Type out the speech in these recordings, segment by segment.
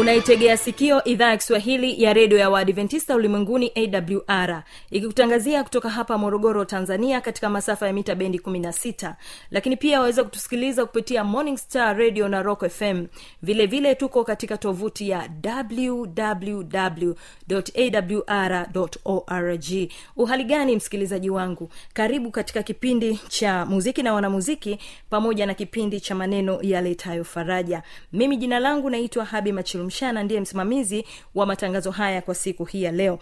unaitegea sikio idhaa ya kiswahili ya redio ya waadventista ulimwenguni awr ikikutangazia kutoka hapa morogoro tanzania katika masafa ya mita bendi 16 lakini pia waweza kutusikiliza kupitia morning star radio na rock fm vile vile tuko katika tovuti ya wwwawr org. Uhali gani msikilizaji wangu? Karibu katika kipindi cha muziki na wanamuziki pamoja na kipindi cha maneno yaletayo faraja. Mimi jina langu naitwa habi machilumshana ndiye msimamizi wa matangazo haya kwa siku hii ya leo.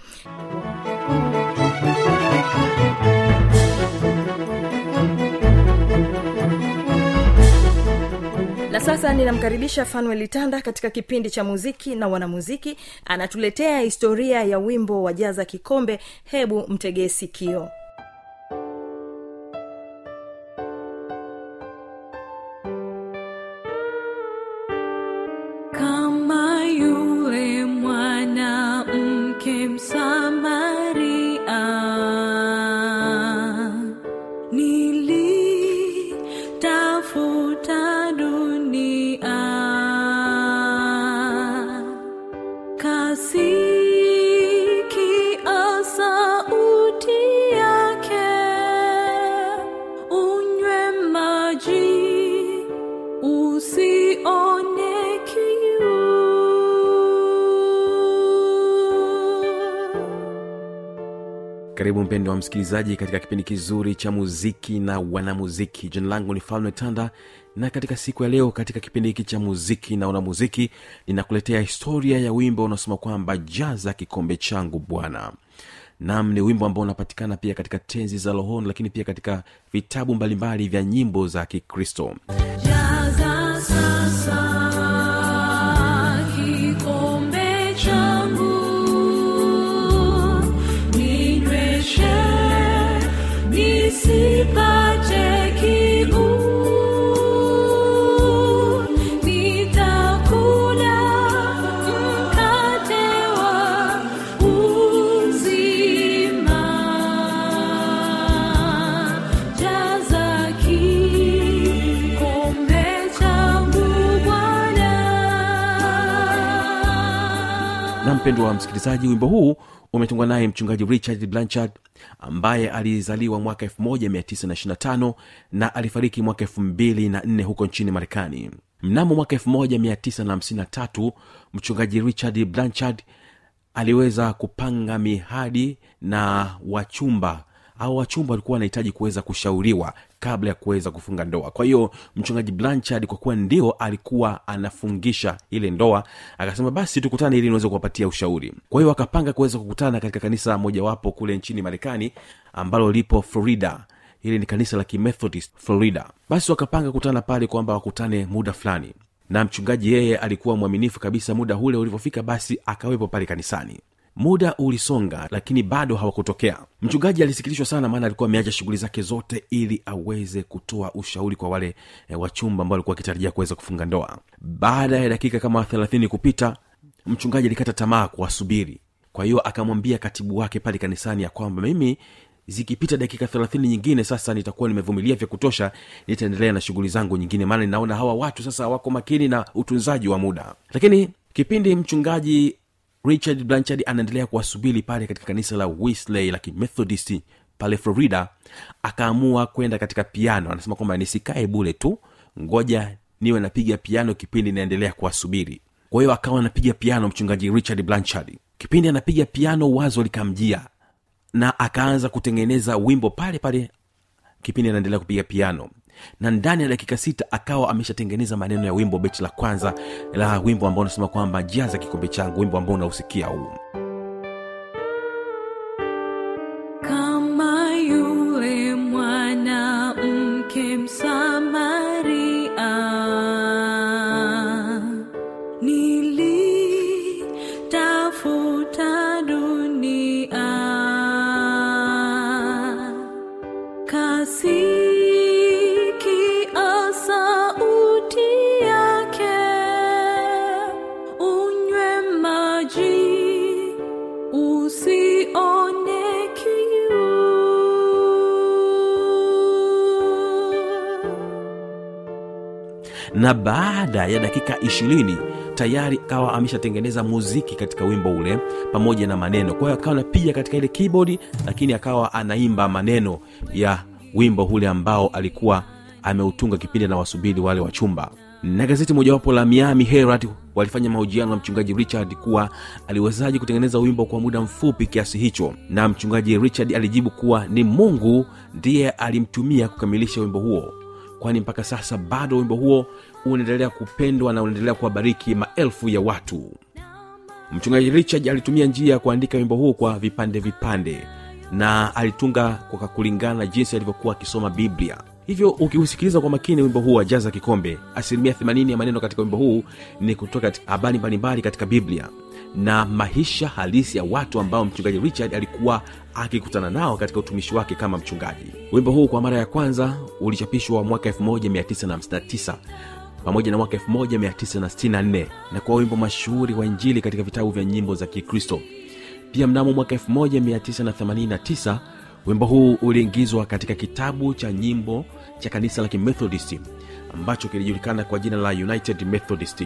Na sasa ninamkaribisha fanuel tanda katika kipindi cha muziki na wanamuziki. Anatuletea historia ya wimbo wa jaza kikombe. Hebu mtegee sikio karibu mpendo wa msikilizaji katika kipindi kizuri cha muziki na wanamuziki. Jina langu ni falme tanda na katika siku ya leo katika kipindi hiki cha muziki na wanamuziki ninakuletea historia ya wimbo unaosema kwamba jaza kikombe changu bwana. Nam ni wimbo ambao unapatikana pia katika tenzi za rohoni lakini pia katika vitabu mbalimbali vya nyimbo za kikristo. Jaza sasa mpendo wa msikilizaji wimbo huu umetungwa naye mchungaji richard blanchard ambaye alizaliwa mwaka 1925 na alifariki mwaka 24 huko nchini marekani. Mnamo mwaka 1953 mchungaji richard blanchard aliweza kupanga mihadi na wachumba au wachumba walikuwa wanahitaji kuweza kushauriwa kabla ya kuweza kufunga ndoa. Kwa hiyo mchungaji blanchard kwa kuwa ndio alikuwa anafungisha ile ndoa akasema basi tukutane ili niweze kuwapatia ushauri. Kwa hiyo akapanga kuweza kukutana katika kanisa mojawapo kule nchini marekani ambalo lipo florida. Hili ni kanisa la kimethodist florida. Basi wakapanga kukutana pale kwamba wakutane muda fulani. Na mchungaji yeye alikuwa mwaminifu kabisa muda ule ulivyofika basi akawepo pale kanisani muda ulisonga lakini bado hawakutokea. Mchungaji alisikitishwa sana maana alikuwa ameacha shughuli zake zote ili aweze kutoa ushauri kwa wale e, wachumba ambao alikuwa akitarajia kuweza kufunga ndoa. Baada ya dakika kama thelathini kupita mchungaji alikata tamaa kuwasubiri. Kwa hiyo akamwambia katibu wake pale kanisani ya kwamba mimi zikipita dakika thelathini nyingine sasa nitakuwa nimevumilia vya kutosha nitaendelea na shughuli zangu nyingine. Maana ninaona hawa watu sasa wako makini na utunzaji wa muda. Lakini kipindi mchungaji richard blanchard anaendelea kuwasubiri pale katika kanisa la wisley la kimethodist pale florida akaamua kwenda katika piano. Anasema kwamba nisikae bule tu ngoja niwe napiga piano kipindi naendelea kuwasubiri. Kwa hiyo akawa anapiga piano mchungaji richard blanchard. Kipindi anapiga piano wazo likamjia na akaanza kutengeneza wimbo pale pale kipindi anaendelea kupiga piano na ndani ya dakika sita akawa ameshatengeneza maneno ya wimbo bechi la kwanza la wimbo ambao unasema kwamba jaza kikombe changu wimbo ambao unausikia huu na baada ya dakika ishirini tayari akawa ameshatengeneza muziki katika wimbo ule pamoja na maneno. Kwa hiyo akawa anapiga katika ile keyboard lakini akawa anaimba maneno ya wimbo ule ambao alikuwa ameutunga kipindi na wasubiri wale wa chumba. Na gazeti mojawapo la miami herald walifanya mahojiano na mchungaji richard kuwa aliwezaji kutengeneza wimbo kwa muda mfupi kiasi hicho. Na mchungaji richard alijibu kuwa ni mungu ndiye alimtumia kukamilisha wimbo huo kwani mpaka sasa bado wimbo huo unaendelea kupendwa na unaendelea kuwabariki maelfu ya watu. Mchungaji richard alitumia njia ya kuandika wimbo huo kwa vipande vipande na alitunga kwa kulingana na jinsi alivyokuwa akisoma biblia. Hivyo ukiusikiliza kwa makini wimbo huu wa kikombe asilimia 80 ya maneno katika wimbo huu ni kutoka habari mbalimbali katika biblia. Na maisha halisi ya watu ambao mchungaji richard alikuwa akikutana nao katika utumishi wake kama mchungaji. Wimbo huu kwa mara ya kwanza ulichapishwa mwaka 1959 pamoja na mwaka 1964 na kuwa wimbo mashuhuri wa injili katika vitabu vya nyimbo za kikristo. Pia mnamo mwaka 1989 wimbo huu uliingizwa katika kitabu cha nyimbo cha kanisa la kimethodisti ambacho kilijulikana kwa jina la united methodist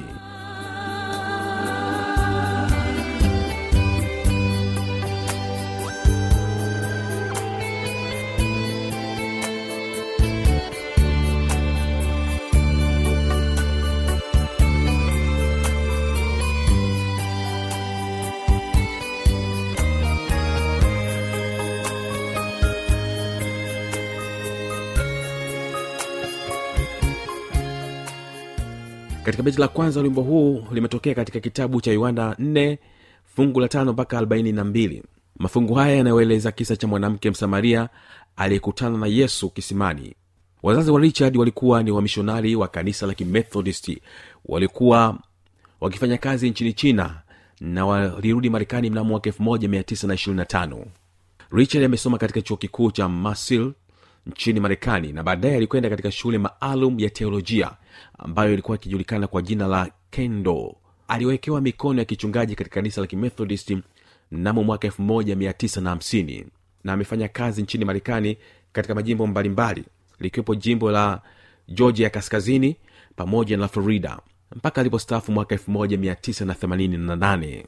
katika beti la kwanza wimbo huu limetokea katika kitabu cha yohana 4 fungu la tano mpaka 42 mafungu haya yanayoeleza kisa cha mwanamke msamaria aliyekutana na yesu kisimani. Wazazi wa richard walikuwa ni wamishonari wa kanisa la kimethodisti walikuwa wakifanya kazi nchini china na walirudi marekani mnamo mwaka 1925 richard amesoma katika chuo kikuu cha masil nchini marekani na baadaye alikwenda katika shule maalum ya teolojia ambayo ilikuwa ikijulikana kwa jina la kendo. Aliwekewa mikono ya kichungaji katika kanisa la kimethodist mnamo mwaka 1950 na amefanya kazi nchini marekani katika majimbo mbalimbali likiwepo jimbo la georgia kaskazini pamoja na florida mpaka alipostaafu mwaka 1988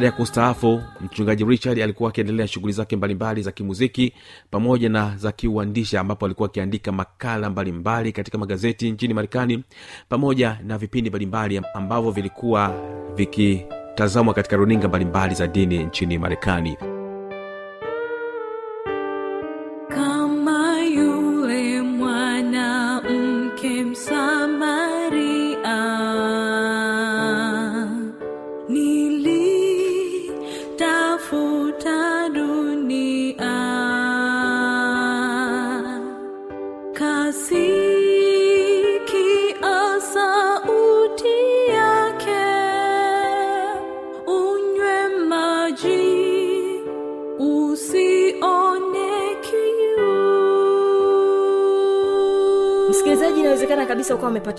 baada ya kustaafu mchungaji richard alikuwa akiendelea shughuli zake mbalimbali za kimuziki pamoja na za kiuandishi ambapo alikuwa akiandika makala mbalimbali katika magazeti nchini marekani pamoja na vipindi mbalimbali ambavyo vilikuwa vikitazamwa katika runinga mbalimbali za dini nchini marekani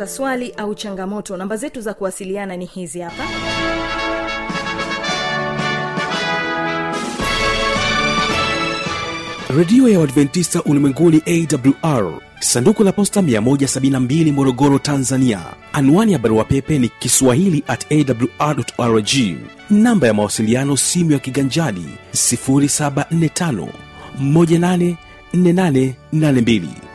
umepata swali au changamoto namba zetu za kuwasiliana ni hizi hapa. Redio ya uadventista ulimwenguni awr sanduku la posta 172 morogoro tanzania. Anwani ya barua pepe ni kiswahili at awr rg namba ya mawasiliano simu ya kiganjani 745 184882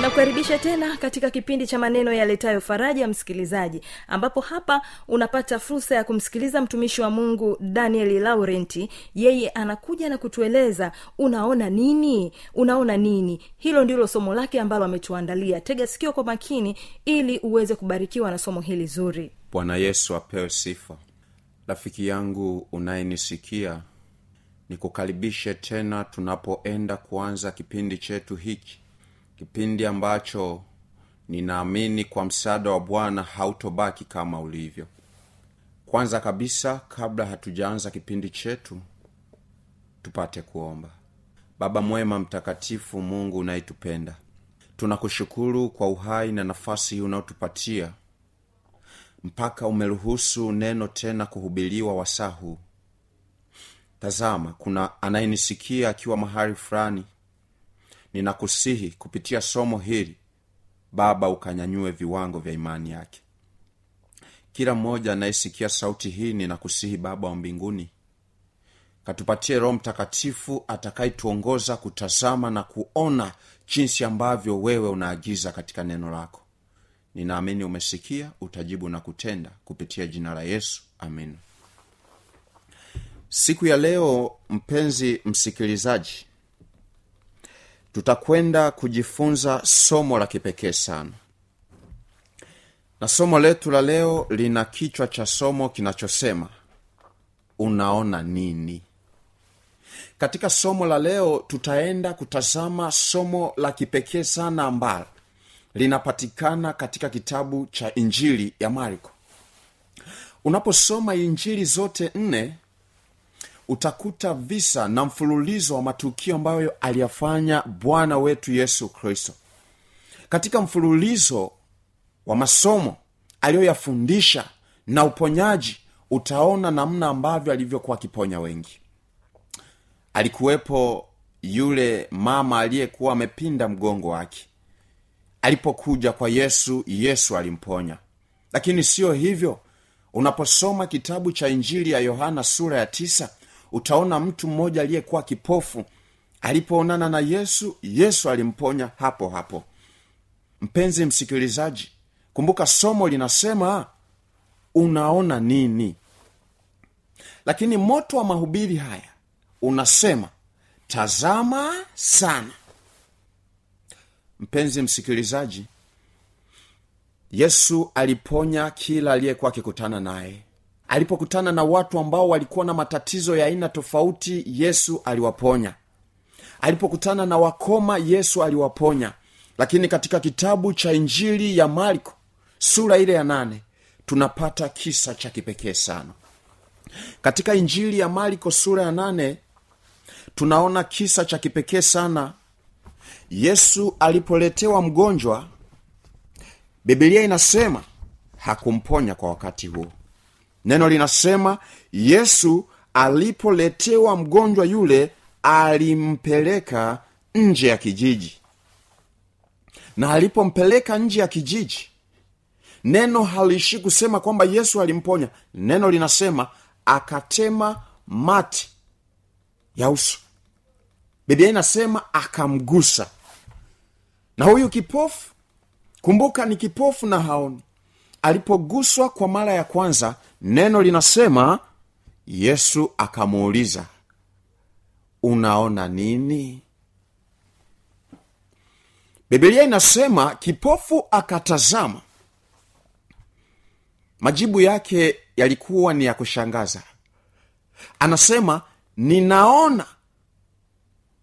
ninakukaribisha tena katika kipindi cha maneno yaletayo faraja msikilizaji ambapo hapa unapata fursa ya kumsikiliza mtumishi wa mungu daniel laurenti yeye anakuja na kutueleza unaona nini? Unaona nini? Hilo ndilo somo lake ambalo ametuandalia. Tega sikio kwa makini ili uweze kubarikiwa na somo hili zuri. Bwana yesu apewe sifa. Rafiki yangu unayenisikia nikukaribishe tena tunapoenda kuanza kipindi chetu hiki kipindi ambacho ninaamini kwa msaada wa bwana hautobaki kama ulivyo. Kwanza kabisa kabla hatujaanza kipindi chetu tupate kuomba. Baba mwema mtakatifu mungu unayetupenda tunakushukuru kwa uhai na nafasi hii unaotupatia mpaka umeruhusu neno tena kuhubiliwa wasaa huu. Tazama kuna anayenisikia akiwa mahali fulani ninakusihi kupitia somo hili baba ukanyanyue viwango vya imani yake. Kila mmoja anayesikia sauti hii ninakusihi baba wa mbinguni katupatie roho mtakatifu atakayetuongoza kutazama na kuona jinsi ambavyo wewe unaagiza katika neno lako. Ninaamini umesikia utajibu na kutenda kupitia jina la yesu. Amin siku ya leo mpenzi msikilizaji tutakwenda kujifunza somo la kipekee sana. Na somo letu la leo lina kichwa cha somo kinachosema unaona nini? Katika somo la leo tutaenda kutazama somo la kipekee sana ambalo linapatikana katika kitabu cha injili ya marko. Unaposoma injili zote nne utakuta visa na mfululizo wa matukio ambayo aliyafanya bwana wetu yesu kristo. Katika mfululizo wa masomo aliyoyafundisha na uponyaji utaona namna ambavyo alivyokuwa akiponya wengi. Alikuwepo yule mama aliyekuwa amepinda mgongo wake. Alipokuja kwa yesu yesu alimponya. Lakini siyo hivyo. Unaposoma kitabu cha injili ya yohana sura ya tisa utaona mtu mmoja aliyekuwa kipofu. Alipoonana na yesu yesu alimponya hapo hapo. Mpenzi msikilizaji kumbuka somo linasema unaona nini? Lakini moto wa mahubiri haya unasema tazama sana. Mpenzi msikilizaji yesu aliponya kila aliyekuwa akikutana naye alipokutana na watu ambao walikuwa na matatizo ya aina tofauti yesu aliwaponya. Alipokutana na wakoma yesu aliwaponya. Lakini katika kitabu cha injili ya marko sura ile ya nane tunapata kisa cha kipekee sana. Katika injili ya marko sura ya nane tunaona kisa cha kipekee sana. Yesu alipoletewa mgonjwa bibilia inasema hakumponya kwa wakati huo neno linasema yesu alipoletewa mgonjwa yule alimpeleka nje ya kijiji. Na alipompeleka nje ya kijiji neno haliishi kusema kwamba yesu alimponya. Neno linasema akatema mati ya uso. Biblia inasema akamgusa. Na huyu kipofu kumbuka ni kipofu na haoni alipoguswa kwa mara ya kwanza neno linasema yesu akamuuliza unaona nini? Bibilia inasema kipofu akatazama. Majibu yake yalikuwa ni ya kushangaza. Anasema ninaona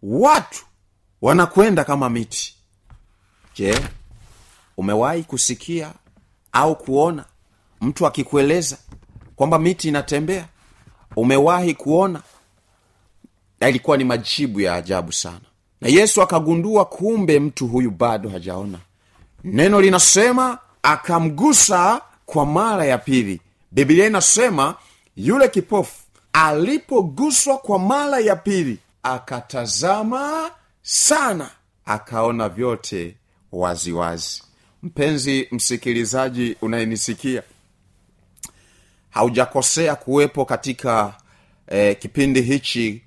watu wanakwenda kama miti. Je umewahi kusikia au kuona. Mtu akikueleza kwamba miti inatembea umewahi kuona? Yalikuwa ni majibu ya ajabu sana. Na yesu akagundua kumbe mtu huyu bado hajaona. Neno linasema akamgusa kwa mara ya pili. Biblia inasema yule kipofu alipoguswa kwa mara ya pili akatazama sana akaona vyote waziwazi. wazi. Mpenzi msikilizaji unayenisikia haujakosea kuwepo katika eh, kipindi hichi.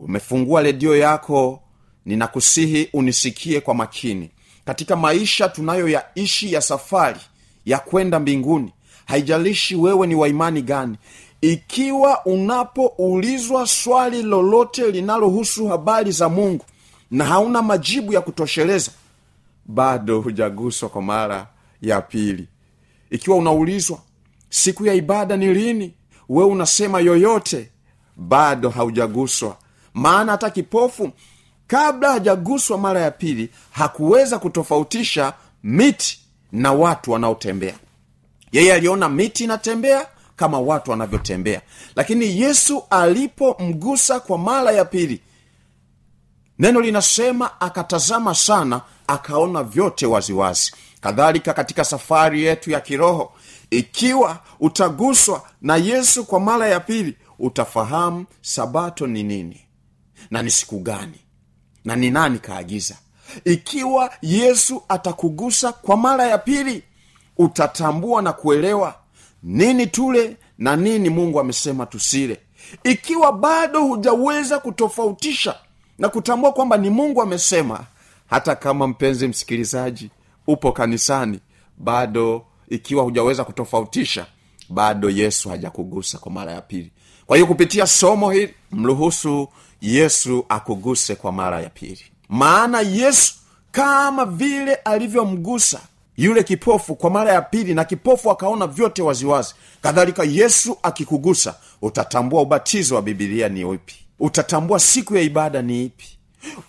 Umefungua redio yako ninakusihi unisikie kwa makini. Katika maisha tunayoyaishi ya safari ya kwenda mbinguni haijalishi wewe ni waimani gani ikiwa unapoulizwa swali lolote linalohusu habari za mungu na hauna majibu ya kutosheleza bado hujaguswa kwa mara ya pili. Ikiwa unaulizwa siku ya ibada ni lini we unasema yoyote bado haujaguswa. Maana hata kipofu kabla hajaguswa mara ya pili hakuweza kutofautisha miti na watu wanaotembea. Yeye aliona miti inatembea kama watu wanavyotembea. Lakini yesu alipomgusa kwa mara ya pili neno linasema akatazama sana akaona vyote waziwazi. Kadhalika katika safari yetu ya kiroho ikiwa utaguswa na yesu kwa mara ya pili utafahamu sabato ni nini na ni siku gani na ni nani kaagiza. Ikiwa yesu atakugusa kwa mara ya pili utatambua na kuelewa nini tule na nini mungu amesema tusile. Ikiwa bado hujaweza kutofautisha na kutambua kwamba ni mungu amesema hata kama mpenzi msikilizaji upo kanisani bado ikiwa hujaweza kutofautisha bado yesu hajakugusa kwa mara ya pili. Kwa hiyo kupitia somo hili mruhusu yesu akuguse kwa mara ya pili. Maana yesu kama vile alivyomgusa yule kipofu kwa mara ya pili na kipofu akaona vyote waziwazi kadhalika yesu akikugusa utatambua ubatizo wa bibilia ni upi. Utatambua siku ya ibada ni ipi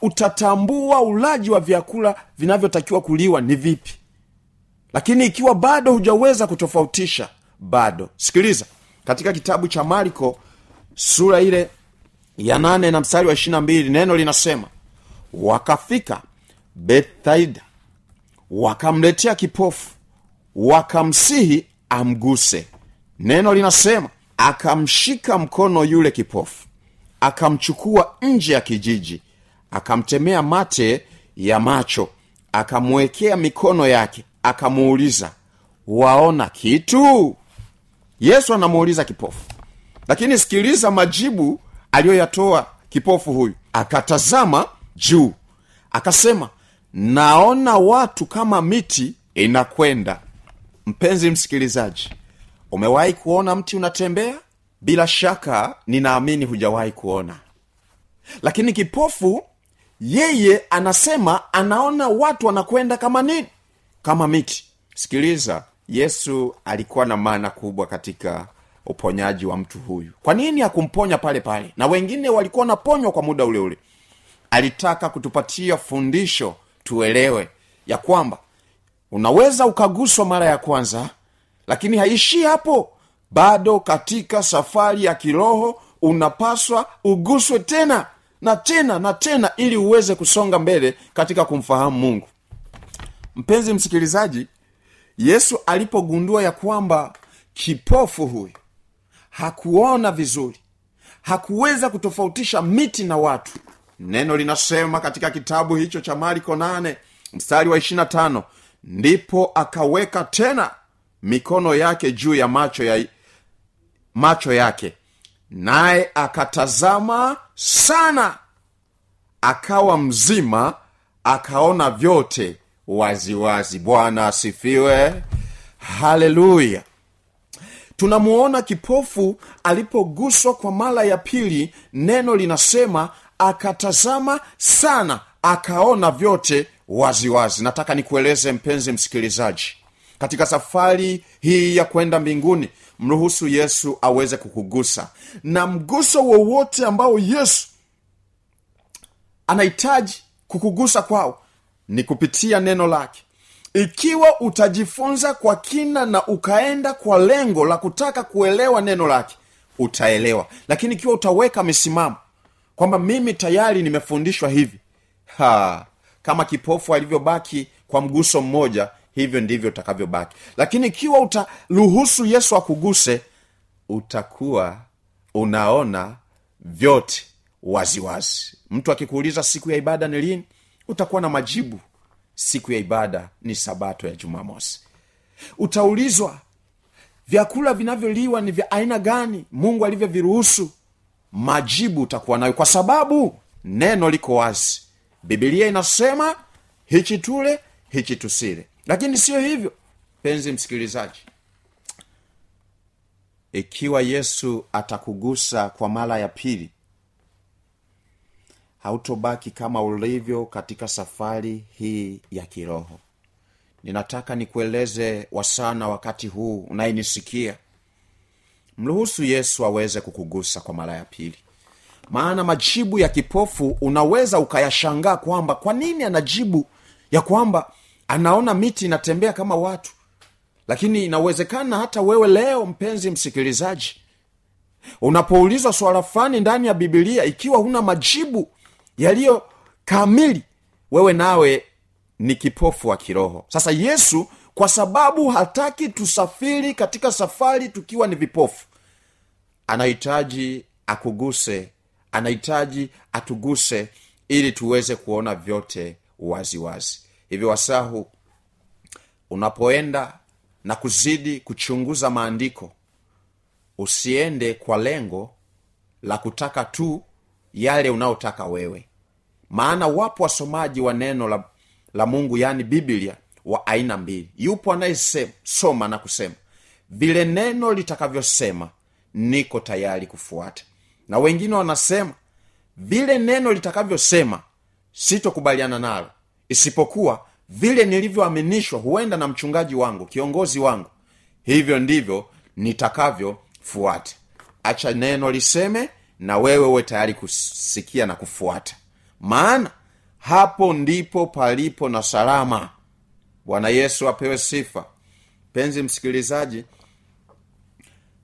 utatambua ulaji wa vyakula vinavyotakiwa kuliwa ni vipi. Lakini ikiwa bado hujaweza kutofautisha bado. Sikiliza katika kitabu cha marko sura ile ya nane na mstari wa ishirina mbili neno linasema wakafika bethaida wakamletea kipofu wakamsihi amguse. Neno linasema akamshika mkono yule kipofu akamchukua nje ya kijiji akamtemea mate ya macho akamwekea mikono yake akamuuliza waona kitu? Yesu anamuuliza kipofu. Lakini sikiliza majibu aliyoyatoa kipofu huyu. Akatazama juu akasema naona watu kama miti inakwenda. Mpenzi msikilizaji umewahi kuona mti unatembea? Bila shaka ninaamini hujawahi kuona. Lakini kipofu yeye anasema anaona watu wanakwenda kama nini? Kama miti. Sikiliza yesu alikuwa na maana kubwa katika uponyaji wa mtu huyu. Kwa nini hakumponya pale pale? Na wengine walikuwa wanaponywa kwa muda ule ule. Alitaka kutupatia fundisho tuelewe ya kwamba unaweza ukaguswa mara ya kwanza lakini haishii hapo. Bado katika safari ya kiroho unapaswa uguswe tena na tena na tena ili uweze kusonga mbele katika kumfahamu mungu. Mpenzi msikilizaji yesu alipogundua ya kwamba kipofu huyu hakuona vizuri hakuweza kutofautisha miti na watu. Neno linasema katika kitabu hicho cha mariko 8 mstari wa 25 ndipo akaweka tena mikono yake juu ya macho ya macho yake naye akatazama sana akawa mzima akaona vyote waziwazi. Bwana asifiwe. Haleluya. Tunamuona kipofu alipoguswa kwa mara ya pili neno linasema akatazama sana akaona vyote waziwazi. Wazi. nataka nikueleze mpenzi msikilizaji katika safari hii ya kwenda mbinguni mruhusu yesu aweze kukugusa. Na mguso wowote ambao yesu anahitaji kukugusa kwao ni kupitia neno lake. Ikiwa utajifunza kwa kina na ukaenda kwa lengo la kutaka kuelewa neno lake utaelewa. Lakini ikiwa utaweka misimamo kwamba mimi tayari nimefundishwa hivi ha, kama kipofu alivyobaki kwa mguso mmoja hivyo ndivyo utakavyobaki. Lakini ikiwa utaruhusu yesu akuguse utakuwa unaona vyote waziwazi. Wazi. mtu akikuuliza siku ya ibada ni lini? Utakuwa na majibu. Siku ya ibada ni sabato ya jumamosi. Utaulizwa vyakula vinavyoliwa ni vya aina gani? Mungu alivyoviruhusu. Majibu utakuwa nayo kwa sababu neno liko wazi. Bibilia inasema hichi tule hichi tusile lakini siyo hivyo penzi msikilizaji. Ikiwa yesu atakugusa kwa mara ya pili hautobaki kama ulivyo katika safari hii ya kiroho. Ninataka nikueleze wasana wakati huu unayenisikia. Mruhusu yesu aweze kukugusa kwa mara ya pili. Maana majibu ya kipofu unaweza ukayashangaa kwamba kwa nini anajibu ya kwamba anaona miti inatembea kama watu lakini inawezekana hata wewe leo mpenzi msikilizaji unapoulizwa swala fulani ndani ya bibilia ikiwa huna majibu yaliyo kamili wewe nawe ni kipofu wa kiroho sasa yesu kwa sababu hataki tusafiri katika safari tukiwa ni vipofu anahitaji akuguse anahitaji atuguse ili tuweze kuona vyote waziwazi wazi. Hivyo wasahu unapoenda na kuzidi kuchunguza maandiko usiende kwa lengo la kutaka tu yale unayotaka wewe. Maana wapo wasomaji wa neno la, la mungu yaani biblia wa aina mbili. Yupo anayesoma na kusema. Vile neno litakavyosema niko tayari kufuata. Na wengine wanasema vile neno litakavyosema sitokubaliana nalo isipokuwa vile nilivyoaminishwa huenda na mchungaji wangu kiongozi wangu. Hivyo ndivyo nitakavyofuata. Acha neno liseme na wewe uwe tayari kusikia na kufuata. Maana hapo ndipo palipo na salama. Bwana yesu apewe sifa. Penzi msikilizaji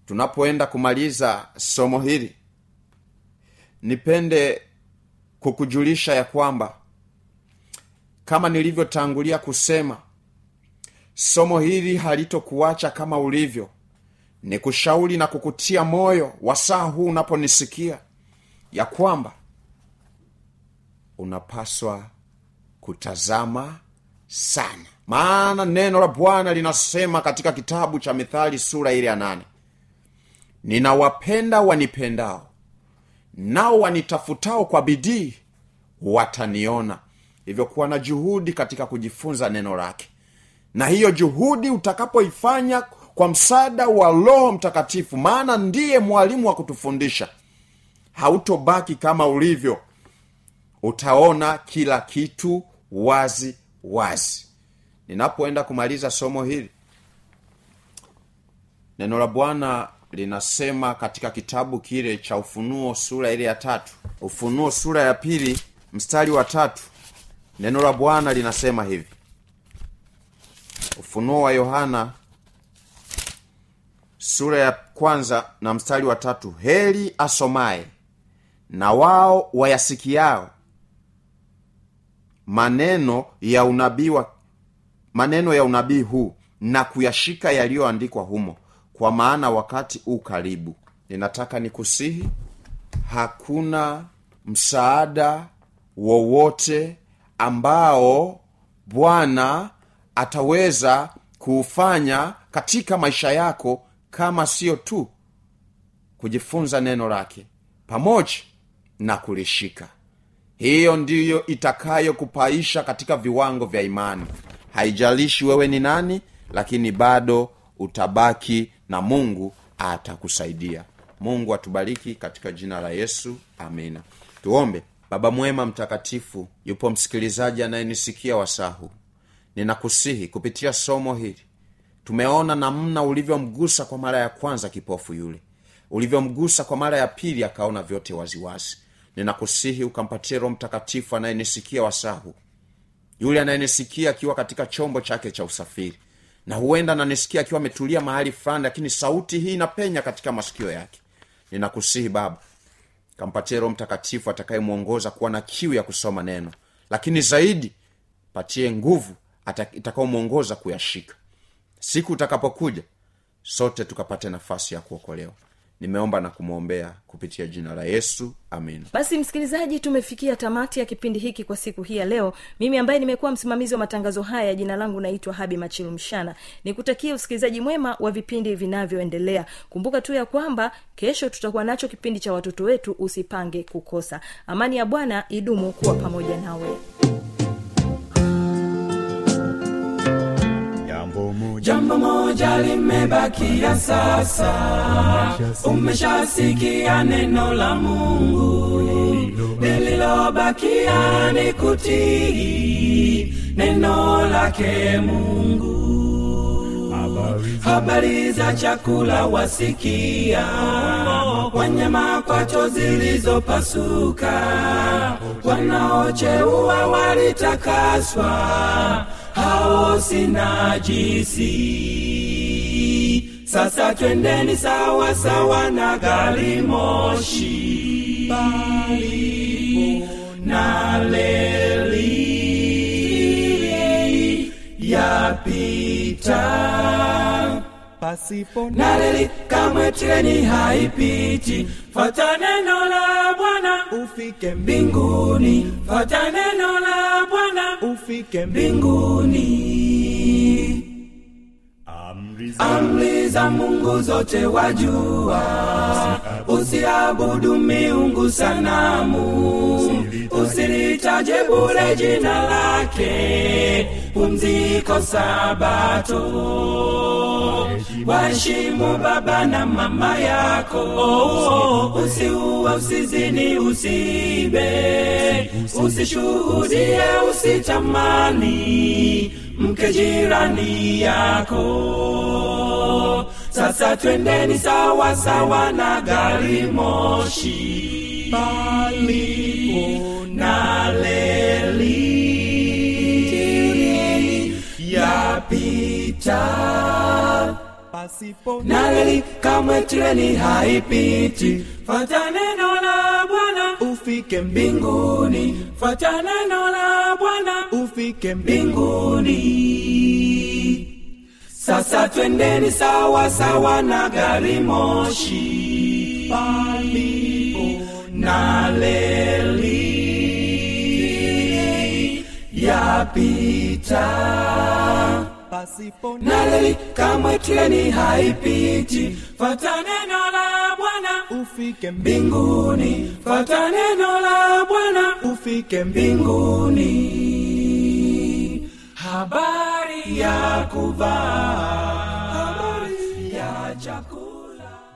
tunapoenda kumaliza somo hili nipende kukujulisha ya kwamba kama nilivyotangulia kusema somo hili halitokuacha kama ulivyo. Ni kushauri na kukutia moyo wasaa huu unaponisikia ya kwamba unapaswa kutazama sana. Maana neno la bwana linasema katika kitabu cha mithali sura ile ya nane ninawapenda wanipendao nao wanitafutao kwa bidii wataniona hivyo kuwa na juhudi katika kujifunza neno lake. Na hiyo juhudi utakapoifanya kwa msaada wa roho mtakatifu maana ndiye mwalimu wa kutufundisha. Hautobaki kama ulivyo. Utaona kila kitu wazi wazi. Ninapoenda kumaliza somo hili neno la bwana linasema katika kitabu kile cha ufunuo sura ile ya tatu. Ufunuo sura ya pili mstari wa tatu neno la bwana linasema hivi. Ufunuo wa yohana sura ya kwanza na mstari wa tatu. Heri asomaye na wao wayasikiao maneno ya unabii wa maneno ya unabii huu na kuyashika yaliyoandikwa humo. Kwa maana wakati u karibu. Ninataka nikusihi hakuna msaada wowote ambao bwana ataweza kuufanya katika maisha yako kama siyo tu kujifunza neno lake pamoja na kulishika. Hiyo ndiyo itakayokupaisha katika viwango vya imani. Haijalishi wewe ni nani lakini bado utabaki na mungu atakusaidia. Mungu atubariki katika jina la yesu. Amina. Tuombe baba mwema mtakatifu yupo msikilizaji anayenisikia wasahu. Ninakusihi kupitia somo hili. Tumeona namna ulivyomgusa kwa mara ya kwanza kipofu yule. Ulivyomgusa kwa mara ya pili akaona vyote waziwazi. Ninakusihi ukampatie roho mtakatifu anayenisikia wasahu. Yule anayenisikia akiwa katika chombo chake cha usafiri. Na huenda ananisikia akiwa ametulia mahali fulani lakini sauti hii inapenya katika masikio yake. Ninakusihi baba kampatie roho mtakatifu atakayemwongoza kuwa na kiu ya kusoma neno. Lakini zaidi patie nguvu itakaomwongoza kuyashika. Siku utakapokuja sote tukapate nafasi ya kuokolewa nimeomba na kumwombea kupitia jina la yesu. Amin basi msikilizaji tumefikia tamati ya kipindi hiki kwa siku hii ya leo. Mimi ambaye nimekuwa msimamizi wa matangazo haya jina langu naitwa habi machilu mshana. Nikutakia usikilizaji mwema wa vipindi vinavyoendelea. Kumbuka tu ya kwamba kesho tutakuwa nacho kipindi cha watoto wetu usipange kukosa. Amani ya bwana idumu kuwa pamoja nawe moja. Jambo moja limebakia sasa. Umeshasikia. Neno la mungu. Lililobakia ni kutii neno lake mungu. Habari za chakula wasikia. Wanyama kwato zilizopasuka. Wanaocheua walitakaswa hao sinajisi sasa twendeni sawa sawa na gari moshi. Na leli yapita. Pasipo na leli kamwe treni haipiti. Fata neno la bwana ufike mbinguni. fata neno la ufike mbinguni. Amri za mungu zote wajua. Usiabudu miungu sanamu. Usilitaje bure jina lake. Pumziko sabato waheshimu baba na mama yako. Usiue usizini usiibe. Usishuhudie usitamani mke jirani yako. Sasa twendeni sawa sawa na gari moshi. Palipo na pasipo na kamwe treni haipiti. Fata neno la bwana. Ufike mbinguni. fata neno la bwana. Ufike mbinguni. sasa twendeni sawa sawa na gari moshi. Palipo na leli yapita pasipo na leli kamwe treni haipiti. Fata neno la bwana. Ufike mbinguni. Fata neno la bwana. Ufike mbinguni. Habari ya kuvaa